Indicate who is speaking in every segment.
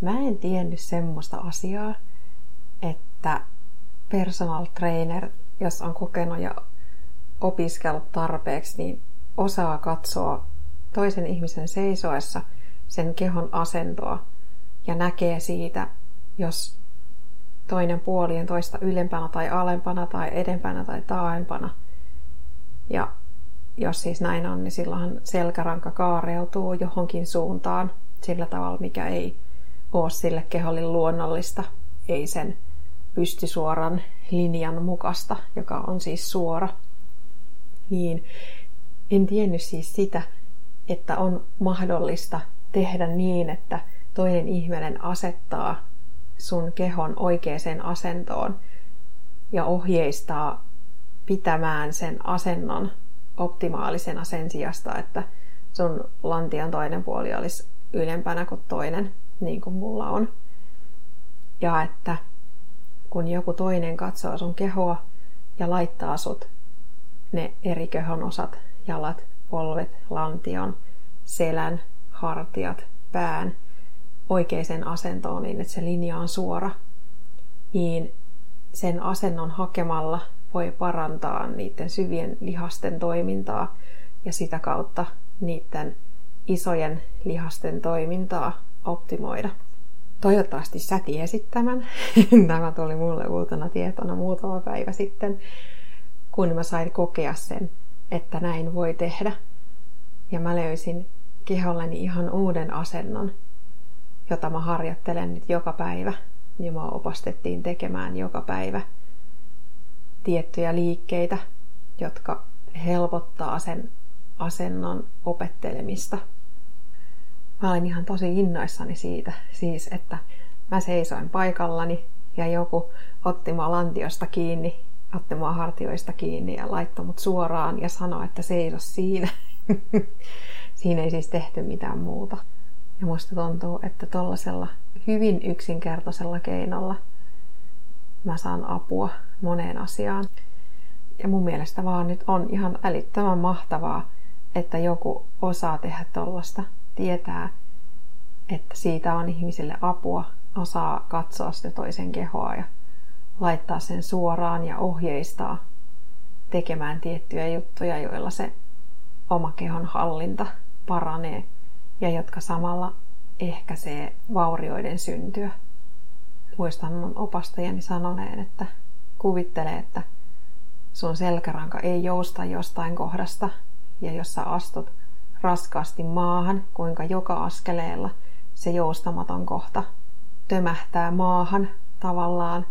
Speaker 1: mä en tiennyt semmoista asiaa, että personal trainer, jos on kokenut ja opiskellut tarpeeksi, niin osaa katsoa toisen ihmisen seisoessa sen kehon asentoa ja näkee siitä, jos toinen puoli on toista ylempänä tai alempana tai edempänä tai taaempana. Ja jos siis näin on, niin silloin selkäranka kaareutuu johonkin suuntaan sillä tavalla, mikä ei ole sille keholle luonnollista, ei sen pystysuoran linjan mukasta, joka on siis suora. Niin en tiennyt siis sitä, että on mahdollista tehdä niin, että toinen ihminen asettaa sun kehon oikeaan asentoon ja ohjeistaa pitämään sen asennon optimaalisena sen sijasta, että sun lantian toinen puoli olisi ylempänä kuin toinen, niin kuin mulla on. Ja että kun joku toinen katsoo sun kehoa ja laittaa sut ne eri kehon osat, jalat, polvet, lantion, selän, hartiat, pään oikeaan asentoon niin, että se linja on suora, niin sen asennon hakemalla voi parantaa niiden syvien lihasten toimintaa ja sitä kautta niiden isojen lihasten toimintaa optimoida. Toivottavasti sä tiesit tämän. Tämä tuli mulle uutena tietona muutama päivä sitten, kun mä sain kokea sen, että näin voi tehdä. Ja mä löysin keholleni ihan uuden asennon, jota mä harjoittelen nyt joka päivä. Ja mä opastettiin tekemään joka päivä tiettyjä liikkeitä, jotka helpottaa sen asennon opettelemista. Mä olin ihan tosi innoissani siitä, siis että mä seisoin paikallani ja joku otti mua lantiosta kiinni, otti mua hartioista kiinni ja laittoi mut suoraan ja sanoi, että seiso siinä. Siinä ei siis tehty mitään muuta. Ja musta tuntuu, että tuollaisella hyvin yksinkertaisella keinolla mä saan apua moneen asiaan. Ja mun mielestä vaan nyt on ihan älyttömän mahtavaa, että joku osaa tehdä tollasta, tietää, että siitä on ihmisille apua, osaa katsoa sitä toisen kehoa ja laittaa sen suoraan ja ohjeistaa tekemään tiettyjä juttuja, joilla se oma kehon hallinta paranee ja jotka samalla ehkäisee vaurioiden syntyä. Muistan mun opastajani sanoneen, että kuvittele, että sun selkäranka ei jousta jostain kohdasta ja jos sä astut raskaasti maahan, kuinka joka askeleella se joustamaton kohta tömähtää maahan tavallaan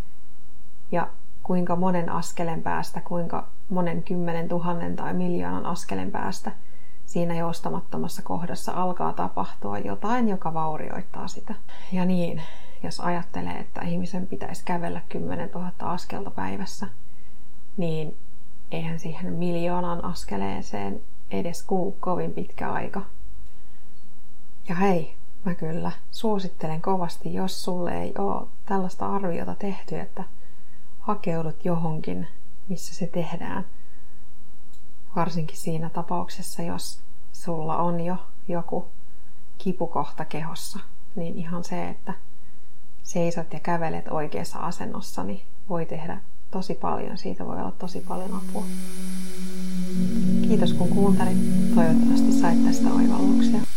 Speaker 1: ja kuinka monen askelen päästä, kuinka monen kymmenen tuhannen tai miljoonan askelen päästä siinä joustamattomassa kohdassa alkaa tapahtua jotain, joka vaurioittaa sitä. Ja niin, jos ajattelee, että ihmisen pitäisi kävellä 10 000 askelta päivässä, niin eihän siihen miljoonan askeleeseen edes kulu kovin pitkä aika. Ja hei, mä kyllä suosittelen kovasti, jos sulle ei ole tällaista arviota tehty, että hakeudut johonkin, missä se tehdään. Varsinkin siinä tapauksessa, jos sulla on jo joku kipukohta kehossa, niin ihan se, että seisot ja kävelet oikeassa asennossa, niin voi tehdä tosi paljon. Siitä voi olla tosi paljon apua. Kiitos kun kuuntelit. Toivottavasti sait tästä oivalluksia.